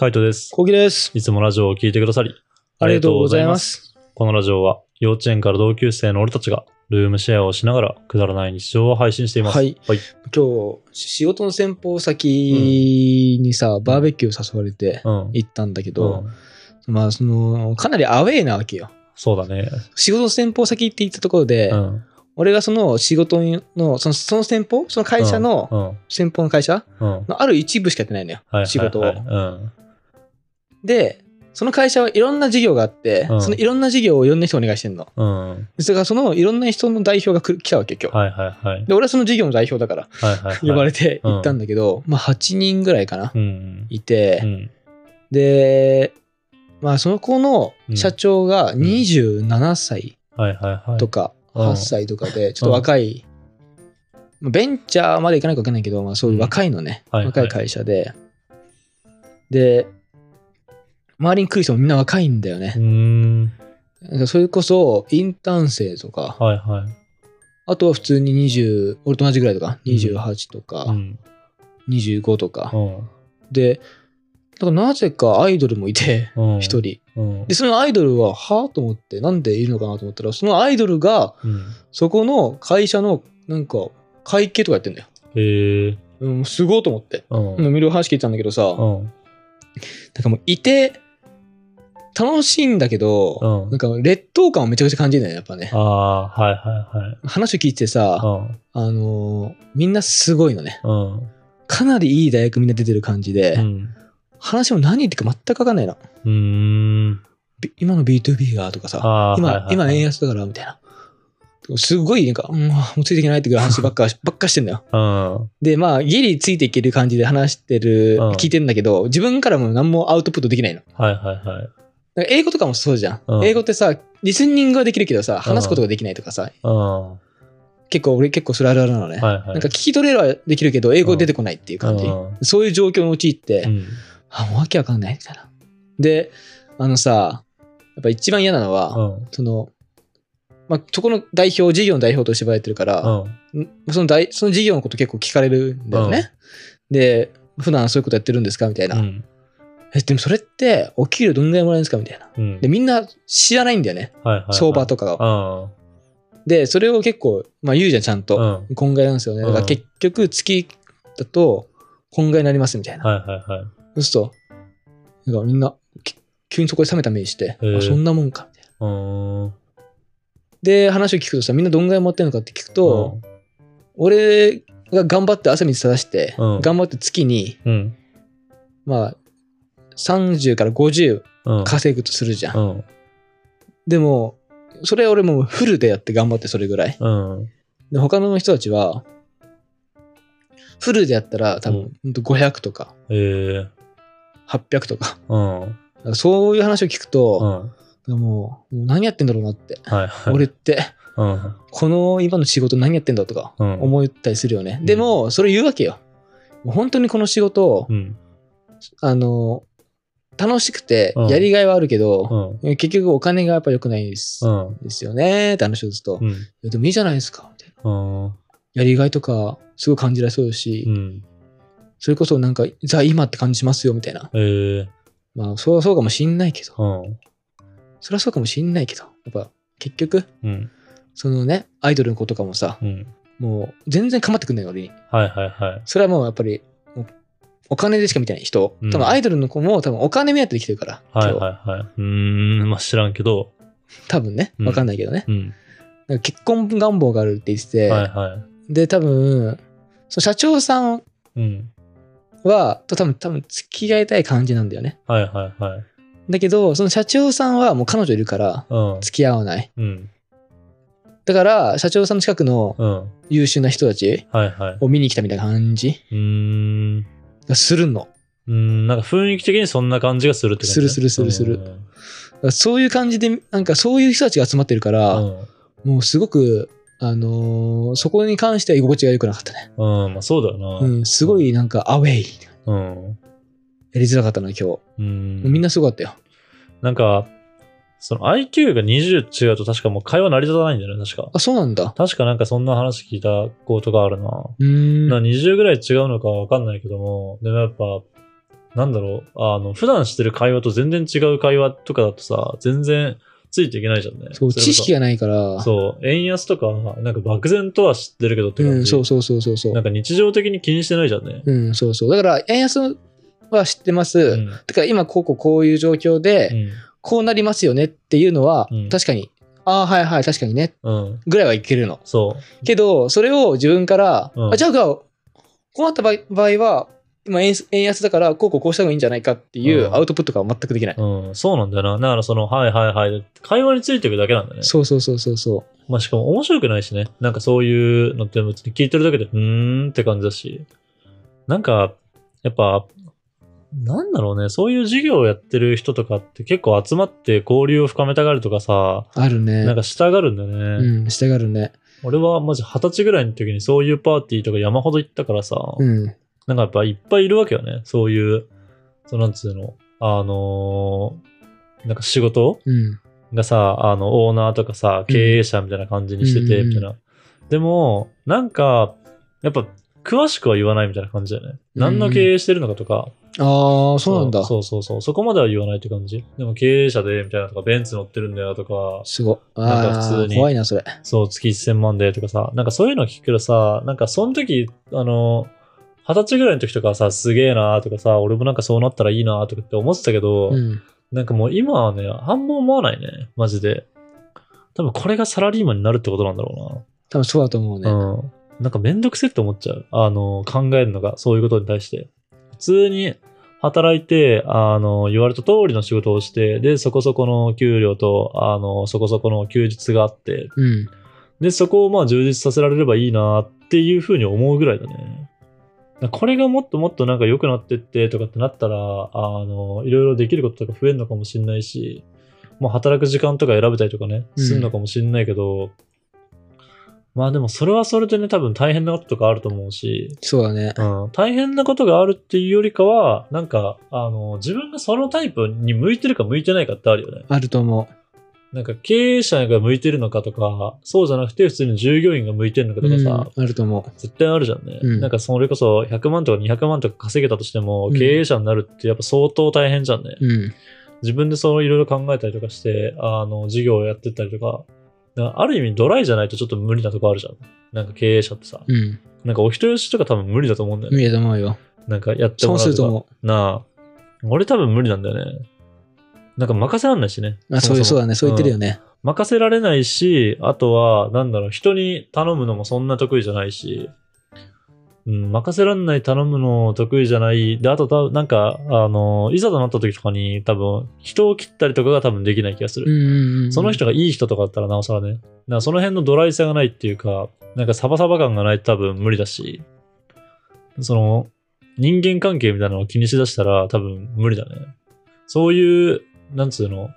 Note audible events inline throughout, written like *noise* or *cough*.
カイトです。コウキです。いつもラジオを聞いてくださり、ありがとうございます。このラジオは、幼稚園から同級生の俺たちが、ルームシェアをしながら、くだらない日常を配信しています。はい。はい。今日、仕事の先方先にさ、バーベキュー誘われてうん。行ったんだけうど、んまあ、その、かなりアウェイなわけよ。そうだね。仕事の先方先って言ったところで、うん。俺がその仕事の、そのその先方？その会社の、うん。先方の会社？うん。はいのある一部しかやってないのよ。はいはい仕事を。うん。で、その会社はいろんな事業があって、うんそのいろんな事業をいろんな人にお願いしてんの。うん。それからそのいろんな人の代表が来たわけよ、今日。はいはいはい。で、俺はその事業の代表だから、はいはいはい。呼ばれて行ったんだけど、まあ8人ぐらいかな、うん。いて、うん。で、まあその子の社長がん27歳。とかうん8歳とかで、ちょっと若い、まあベンチャーまでいかないか分かんないけど、まあそういう若いのね、はいはい若い会社で、で、周りに来る人もみんな若いんだよねうー。ん。それこそインターン生とか、はいはい。あとは普通に20、俺と同じぐらいとか、28とか、うん。25とか。うん。で、だからなぜかアイドルもいて、うん。一人。うん。で、そのアイドルは、はぁと思って、なんでいるのかなと思ったら、そのアイドルが、うん。そこの会社の、なんか、会計とかやってんだよ。へえ。うん、すごいと思って。うん。うん、見る話聞いてたんだけどさ、うん。なんかもういて、楽しいんだけど、うんなんか劣等感をめちゃくちゃ感じるんだよね、やっぱねあ。あ、はいはいはい。話を聞いてさ、うん。あのーみんなすごいのね。うん。かなりいい大学みんな出てる感じで、うん。話も何言ってるか全くわかんないの。うーん。び今の B2B がとかさ、今、はいはいはい今円安だからみたいな。すごいなんか、うん、もうついていけないっていう *laughs* 話ばっか、ばっかしてんだよ。うん。で、まあ、ギリついていける感じで話してる、うん聞いてるんだけど、自分からも何もアウトプットできないの。はいはいはい。英語とかもそうじゃん。うん英語ってさ、リスニングはできるけどさ、話すことができないとかさ、うん。は結構、俺結構それあるあるなのね。いはい。なんか聞き取れるはできるけど、英語出てこないっていう感じ。うんそういう状況に陥って、うん。あ、もうわけわかんないみたいな。で、あのさ、やっぱ一番嫌なのは、うん。その、まあ、そこの代表、事業の代表として呼ばれてるから、うん。んその代その事業のこと結構聞かれるんだよね。で、普段そういうことやってるんですかみたいな。うん。え、でもそれって、お給料どんぐらいもらえるんですか？みたいな。うん。で、みんな知らないんだよね。はいはいはい。相場とかが。うん。で、それを結構、まあ言うじゃん、ちゃんと。うん。こんぐらいなんですよね。だからうん結局、月だと、こんぐらいになりますみたいな。はいはいはい。そうすると、なんかみんな、き急にそこで冷めた目して、あそんなもんか、みたいな。で、話を聞くとさ、みんなどんぐらい持ってるのかって聞くと、俺が頑張って朝水正して、うん頑張って月に、うん。まあ、30から50うん。稼ぐとするじゃん。うん。でも、それ俺もうフルでやって頑張ってそれぐらい。うん。で、他の人たちは、フルでやったら多分、ほんと500とか、ええ。800とか。うん。だからそういう話を聞くうと、ん。もう、もう何やってんだろうなって。はいはい。俺って、うん。この今の仕事何やってんだとかうん。思ったりするよね。うんでも、それ言うわけよ。もう本当にこの仕事を、うん。あの、楽しくてうんやりがいはあるけど、うん。結局お金がやっぱ良くないです,、うん。ですよねって話をすると、いうん。やでもいいじゃないですかみたいな。うん。やりがいとかすごい感じられそうだし、うん。それこそなんか、じゃあ今って感じしますよみたいな。ええ。まあ、そうはそうかもしんないけど、うん。それはそうかもしんないけど、やっぱ結局、うん。そのね、アイドルの子とかもさ、うん。もう全然構ってくんないよ、俺に。はいはいはい。それはもうやっぱり、お金でしか見てない人。うん多分アイドルの子も多分お金目当てで来てるから、はいはいはい。うーん。まあ知らんけど。多分ね、うんわかんないけどね。うん。なんか結婚願望があるって言ってて、はいはい。で、多分、その社長さんうん。は、と多分、多分付き合いたい感じなんだよね。はいはいはい。だけど、その社長さんはもう彼女いるから、うん。付き合わない。うん。だから、社長さんの近くのうん。優秀な人たち。を見に来たみたいな感じうーん。がするの。うーん。なんか雰囲気的にそんな感じがするって感じ？するするするするそういう感じで、なんかそういう人たちが集まってるから、うん。もうすごく、あのーそこに関しては居心地が良くなかったね。うん。うん。まあそうだよな。うん、すごいなんかアウェイ。うん。やりづらかったな、今うん。日。みんなすごかったよ。なんか、その IQ が20違うと確かもう会話成り立たないんだよね、確か。あ、そうなんだ。確かなんかそんな話聞いたことがあるな。うーん。な20ぐらい違うのかわかんないけども、でもやっぱ、なんだろう、あの、普段してる会話と全然違う会話とかだとさ、全然ついていけないじゃんね。そう、そ知識がないから。そう、円安とか、なんか漠然とは知ってるけどってうん、感じ。そうそうそうそうそうなん。か日常的に気にしてないじゃんね。うん、そうそう。だから、円安は知ってます。うん。だから今、こうこうこういう状況で、こうなりますよねっていうのは、うん確かに、ああ、はいはい、確かにね、うん。うん。ぐらいはいけるの。そう。けど、それを自分から、うんあじゃあ、こうなった場合場合は、今円円安だから、こうこうこうした方がいいんじゃないかっていううんアウトプットが全くできない。うん、そうなんだよな。だからその、はいはいはい。会話についていくだけなんだね。そうそうそうそうそまあしかも面白くないしね。なんかそういうのって別に聞いてるだけで、うーんって感じだし。なんか、やっぱ、なんだろうね。そういう授業をやってる人とかって結構集まって交流を深めたがるとかさ、う。あるね。なんかしたがるんだよね。うん、したがるね。俺はマジ二十歳ぐらいの時にそういうパーティーとか山ほど行ったからさ、うん。なんかやっぱいっぱいいるわけよね。そういう、そうなんつうの、あのーなんか仕事うん。がさ、あの、オーナーとかさ、経営者みたいな感じにしてて、うんみたいな。でも、なんか、やっぱ、詳しくは言わないみたいな感じだよね。うん何の経営してるのかとか。ああ、そうなんだ。そうそうそう。そこまでは言わないって感じ。でも経営者で、みたいなとか、ベンツ乗ってるんだよとか、すごい。なんか普通に怖いな、それ。そう、月1000万でとかさ、なんかそういうの聞くけどさ、なんかその時、あの、二十歳ぐらいの時とかはさ、すげえなとかさ、俺もなんかそうなったらいいなとかって思ってたけど、うん。なんかもう今はね、あんま思わないね、マジで。多分これがサラリーマンになるってことなんだろ多分そうだと思うね。うな。うん。なんかめんどくせえって思っちゃう。あの、考えるのが、そういうことに対して。普通に働いて、あの、言われた通りの仕事をして、で、そこそこの給料と、あの、そこそこの休日があって、うん。で、そこをまあ充実させられればいいなっていうふうに思うぐらいだね。これがもっともっとなんか良くなってってとかってなったら、あの、いろいろできることとか増えるのかもしれないし、もう働く時間とか選べたりとかね、うんするのかもしれないけど、まあでもそれはそれでね、多分大変なこととかあると思うし、そうだね。うん、大変なことがあるっていうよりかは、なんか、あの、自分がそのタイプに向いてるか向いてないかってあるよね。あると思なんか経営者が向いてるのかとか、そうじゃなくて普通に従業員が向いてるのかう。とかさ、うん、あると思絶対あるじゃんね。うんなんかそれこそ100万とか200万とか稼げたとしても、うん経営者になるってやっぱ相当大変じゃんね。う。うん。自分でそういろいろ考えたりとかして、あの、事業をやってったりとか、ある意味ドライじゃないとちょっと無理なとこあるじゃん。なんか経営者ってさ。うん。なんかお人よしとか多分無理だと思うんだよね。無理だと思うよ。なんかやってもらうとか。損すると思なあ。俺多分無理なんだよね。なんか任せらんないしね。う。あ、そうそうだね。そう言ってるよね。ね。任せられないし、あとは、なんだろう、人に頼むのもそんな得意じゃないし、うん、任せられない頼むの得意じゃない。で、あとた、なんか、あの、いざとなった時とかに多分、人を切ったりとかが多分できない気がする。うんうんうん。その人がいい人とかだったらなおさらね。らその辺のドライさがないっていうか、なんかサバサバ感がないと多分無理だし、その、人間関係みたいなのを気にしだしたら多分無理だね。そういう、なんつうの、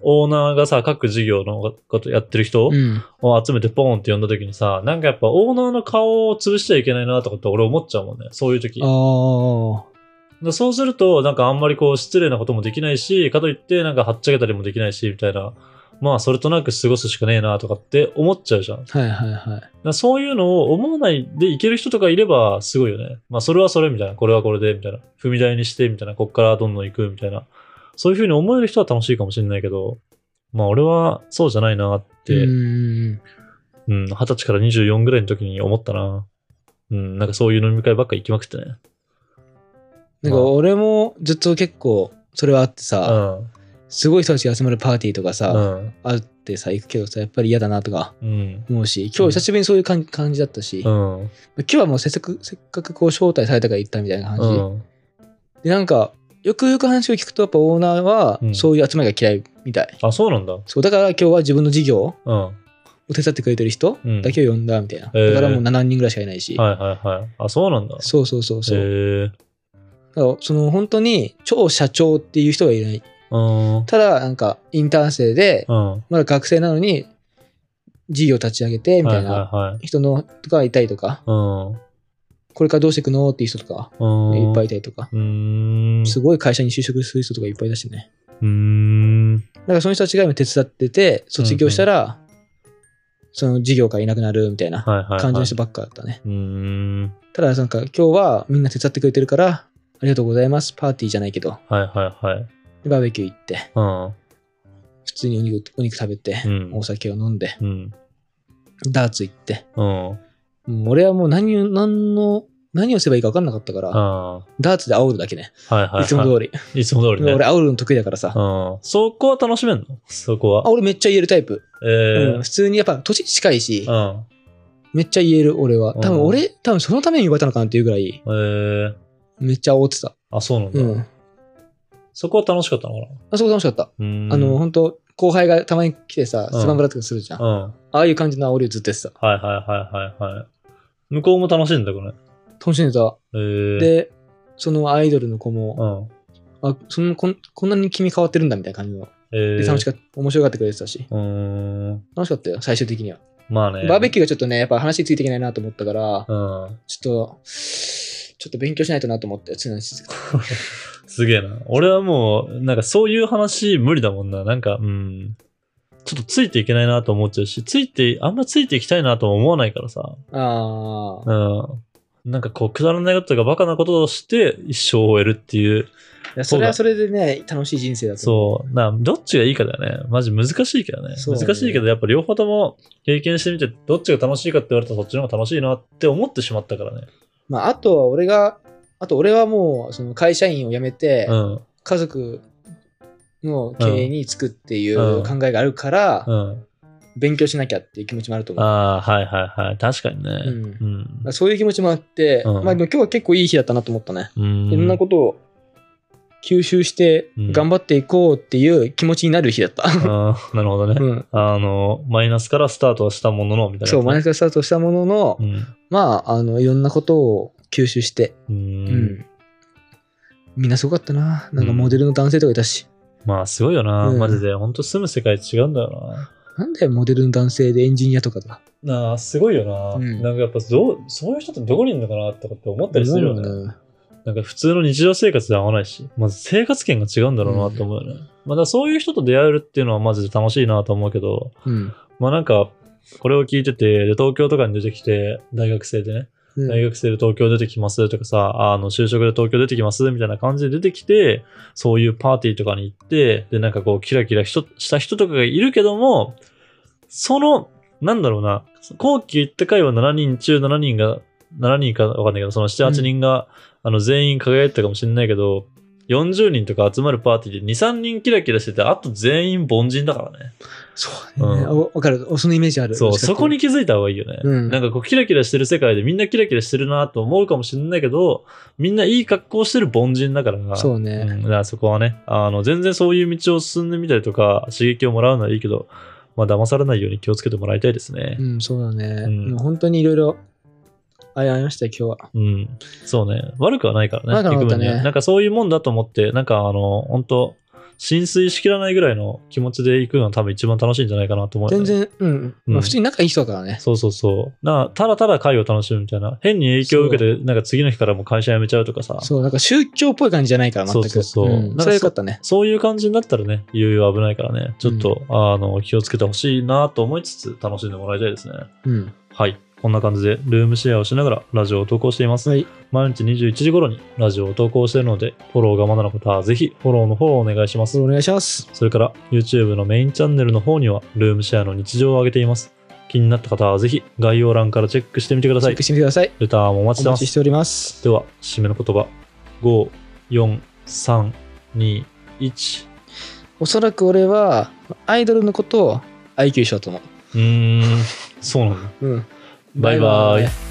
オーナーがさ、各事業のことやってる人うん。を集めてポーンって呼んだ時にさ、なんかやっぱオーナーの顔を潰しちゃいけないなとかって俺思っちゃうもんね。そういう時。あそうすると、なんかあんまりこう失礼なこともできないし、かといってなんかはっちゃけたりもできないし、みたいな。まあ、それとなく過ごすしかねえなとかって思っちゃうじゃん。はいはいはい。らそういうのを思わないでいける人とかいればすごいよね。まあ、それはそれみたいな。これはこれで、みたいな。踏み台にして、みたいな。こっからどんどん行く、みたいな。そういうふうに思える人は楽しいかもしれないけど、まあ、俺はそうじゃないなって、ううん、ん。二十歳から24ぐらいの時に思ったな。うん、なんかそういう飲み会ばっか行きまくってね。なんか俺もずっと結構それはあってうさ、ん。すごい人たちが集まるパーティーとかうさ、ん。あってさ、行くけどさ、やっぱり嫌だなとかうん。思うし、今日久しぶりにそういう感感じだったし、う今ん。日はもうせっかくせっかくこう招待されたから行ったみたいな感じ。うん。で、なんか、よくよく話を聞くと、やっぱオーナーはうんそういう集まりが嫌いみたい。あ、そうなんだ。そう、だから今日は自分の事業うん。はを手伝ってくれてる人うんだけを呼んだみたいな。へーだからもう7人ぐらいしかいないし。いはいはい。あ、そうなんだ。そうそうそうそう。へえ。だからその本当に超社長っていう人がいない。うん。ただ、なんかインターン生で、うん。まだ学生なのに事業立ち上げてみたいな人のとかいたりとか、はい。これからどうしていくの？っていう人とかうん。うん。いっぱいいたりとか。すごい会社に就職する人とかいっぱいだしね。うーん。だからその人たちが今手伝ってて、卒業したら、その事業からいなくなるみたいな。感じの人ばっかだったね。ただなんか今日はみんな手伝ってくれてるから、りがとうございます。パーティーじゃないけど。はいはいはい。でバーベキュー行って、うん。普通にお肉お肉食べて、うんお酒を飲んで、うん。ダーツ行って。うん。俺はもう何を、何の、何をすればいいか分かんなかったから、あダーツで煽るだけね。あ。はいはい、はい。いつも通り。り。*laughs* いつも通りね。俺煽るの得意だからさ。うん。そこは楽しめんの？そこは？あ。俺めっちゃ言えるタイプ。えうんー普通にやっぱ土地近いし、うん。めっちゃ言える俺は。多分うん俺、多分そのために言われたのかなっていうぐらい、えー、めっちゃ煽ってた。あ、そうなんだ。うん。そこは楽しかったのかな？あそこ楽しかった。うーん。あの、本当後輩がたまに来てさ、うんスマブラとかするじゃん。うん。ああいう感じの煽りをずっとやってた。はいはいはいはいはい。向こうも楽しいんだ、これ。楽しんでた。えー、、で、そのアイドルの子も、うん。あ、そんこんこんなに君変わってるんだみたいな感じの。えー、で楽しかった。面白がってくれてたし。うーん。楽しかったよ、最終的には。まあね。バーベキューがちょっとね、やっぱ話ついていけないなと思ったから、うん。ちょっと、ちょっと勉強しないとなと思って、常に *laughs* すげえな。俺はもう、なんかそういう話無理だもんな。なんか、うん。ちょっとついていけないなと思っちゃうし、ついて、あんまついていきたいなとも思わないからさ。ああ。うん。なんかこう、くだらないこととかバカなことをして一生を終えるっていう。いやそれはそれでね、楽しい人生だと思そう。な、どっちがいいかだよね。マジ難しいけどね。ね難しいけど、やっぱ両方とも経験してみて、どっちが楽しいかって言われたらそっちの方が楽しいなって思ってしまったからね。まあ、あとは俺が、あと俺はもう、その会社員を辞めて、うん。家族の経営につくっていう考えがあるから、うん。勉強しなきゃっていう気持ちもあると思う。ああ、はいはいはい。確かにね。うんそういう気持ちもあって、うんまあでも今日は結構いい日だったなと思ったね。うん。いろんなことを吸収してうん頑張っていこうっていう気持ちになる日だった。あーなるほどね。うん、あの、マイナスからスタートはしたものの、みたいな、そう、マイナスス。からスタートしたものの、うん。まあ、あの、いろんなことを吸収して、う。うんん。みんなすごかったな。なんかモデルの男性とかいたし。まあ、すごいよな。うんマジで。ほんと住む世界違うんだよな。なんだよ、モデルの男性でエンジニアとかだ。なあ、すごいよな。うんなんかやっぱどう、そういう人ってどこにいるのかなとかって思ったりするよね。思うよねなんか普通の日常生活で合わないし、まず生活圏が違うんだろうなと思うよね。まあだからそういう人と出会えるっていうのはマジで楽しいなと思うけど、うん。まあなんか、これを聞いてて、で、東京とかに出てきて、大学生でね、うん大学生で東京出てきますとかさ、あの、就職で東京出てきますみたいな感じで出てきて、そういうパーティーとかに行って、で、なんかこう、キラキラ人した人とかがいるけども、その、なんだろうな、後期行った回は7人中7人が、7人かわかんないけど、その7、8人が、あの、全員輝いてたかもしれないけど、40人とか集まるパーティーで2、3人キラキラしてて、あと全員凡人だからね。そうね。うんわわかる。そのイメージある。そう、そこに気づいた方がいいよね。うんなんかこう、キラキラしてる世界でみんなキラキラしてるなと思うかもしれないけど、みんないい格好してる凡人だから。そうねんだからそこはね、あの、全然そういう道を進んでみたりとか、刺激をもらうのはいいけど、まあ、騙されないように気をつけてもらいたいですね。うん、そうだね。うん本当にいろいろ、ありましたよ、今日は。うん。そうね。悪くはないからね。悪くはなかったねなんかそういうもんだと思って、なんかあの、本当浸水しきらないぐらいの気持ちで行くのは多分一番楽しいんじゃないかなと思うよね、全然、うん。まあ、普通に仲いい人だからね。そうそうそう。なただただ会を楽しむみたいな。変に影響を受けて、なんか次の日からもう会社辞めちゃうとかさ。そう、なんか宗教っぽい感じじゃないから、全く。そうそうそうんなんかそれはよかったね。そういう感じになったらね、いよいよ危ないからね、ちょっと、あの、気をつけてほしいなと思いつつ、楽しんでもらいたいですね。うん。はい。こんな感じで、ルームシェアをしながらラジオを投稿しています。はい。毎日21時頃にラジオを投稿しているので、フォローがまだの方はぜひフォローの方をお願いします。お願いします。それから、YouTube のメインチャンネルの方には、ルームシェアの日常を上げています。気になった方はぜひ概要欄からチェックしてみてくださいチェック。してみてください。レターもお待ちしてます。お待ちしております。では、締めの言葉。5、4、3、2、1。おそらく俺は、アイドルのことを IQ しようと思う。うーん、そうなんだ。うん。バイバイ。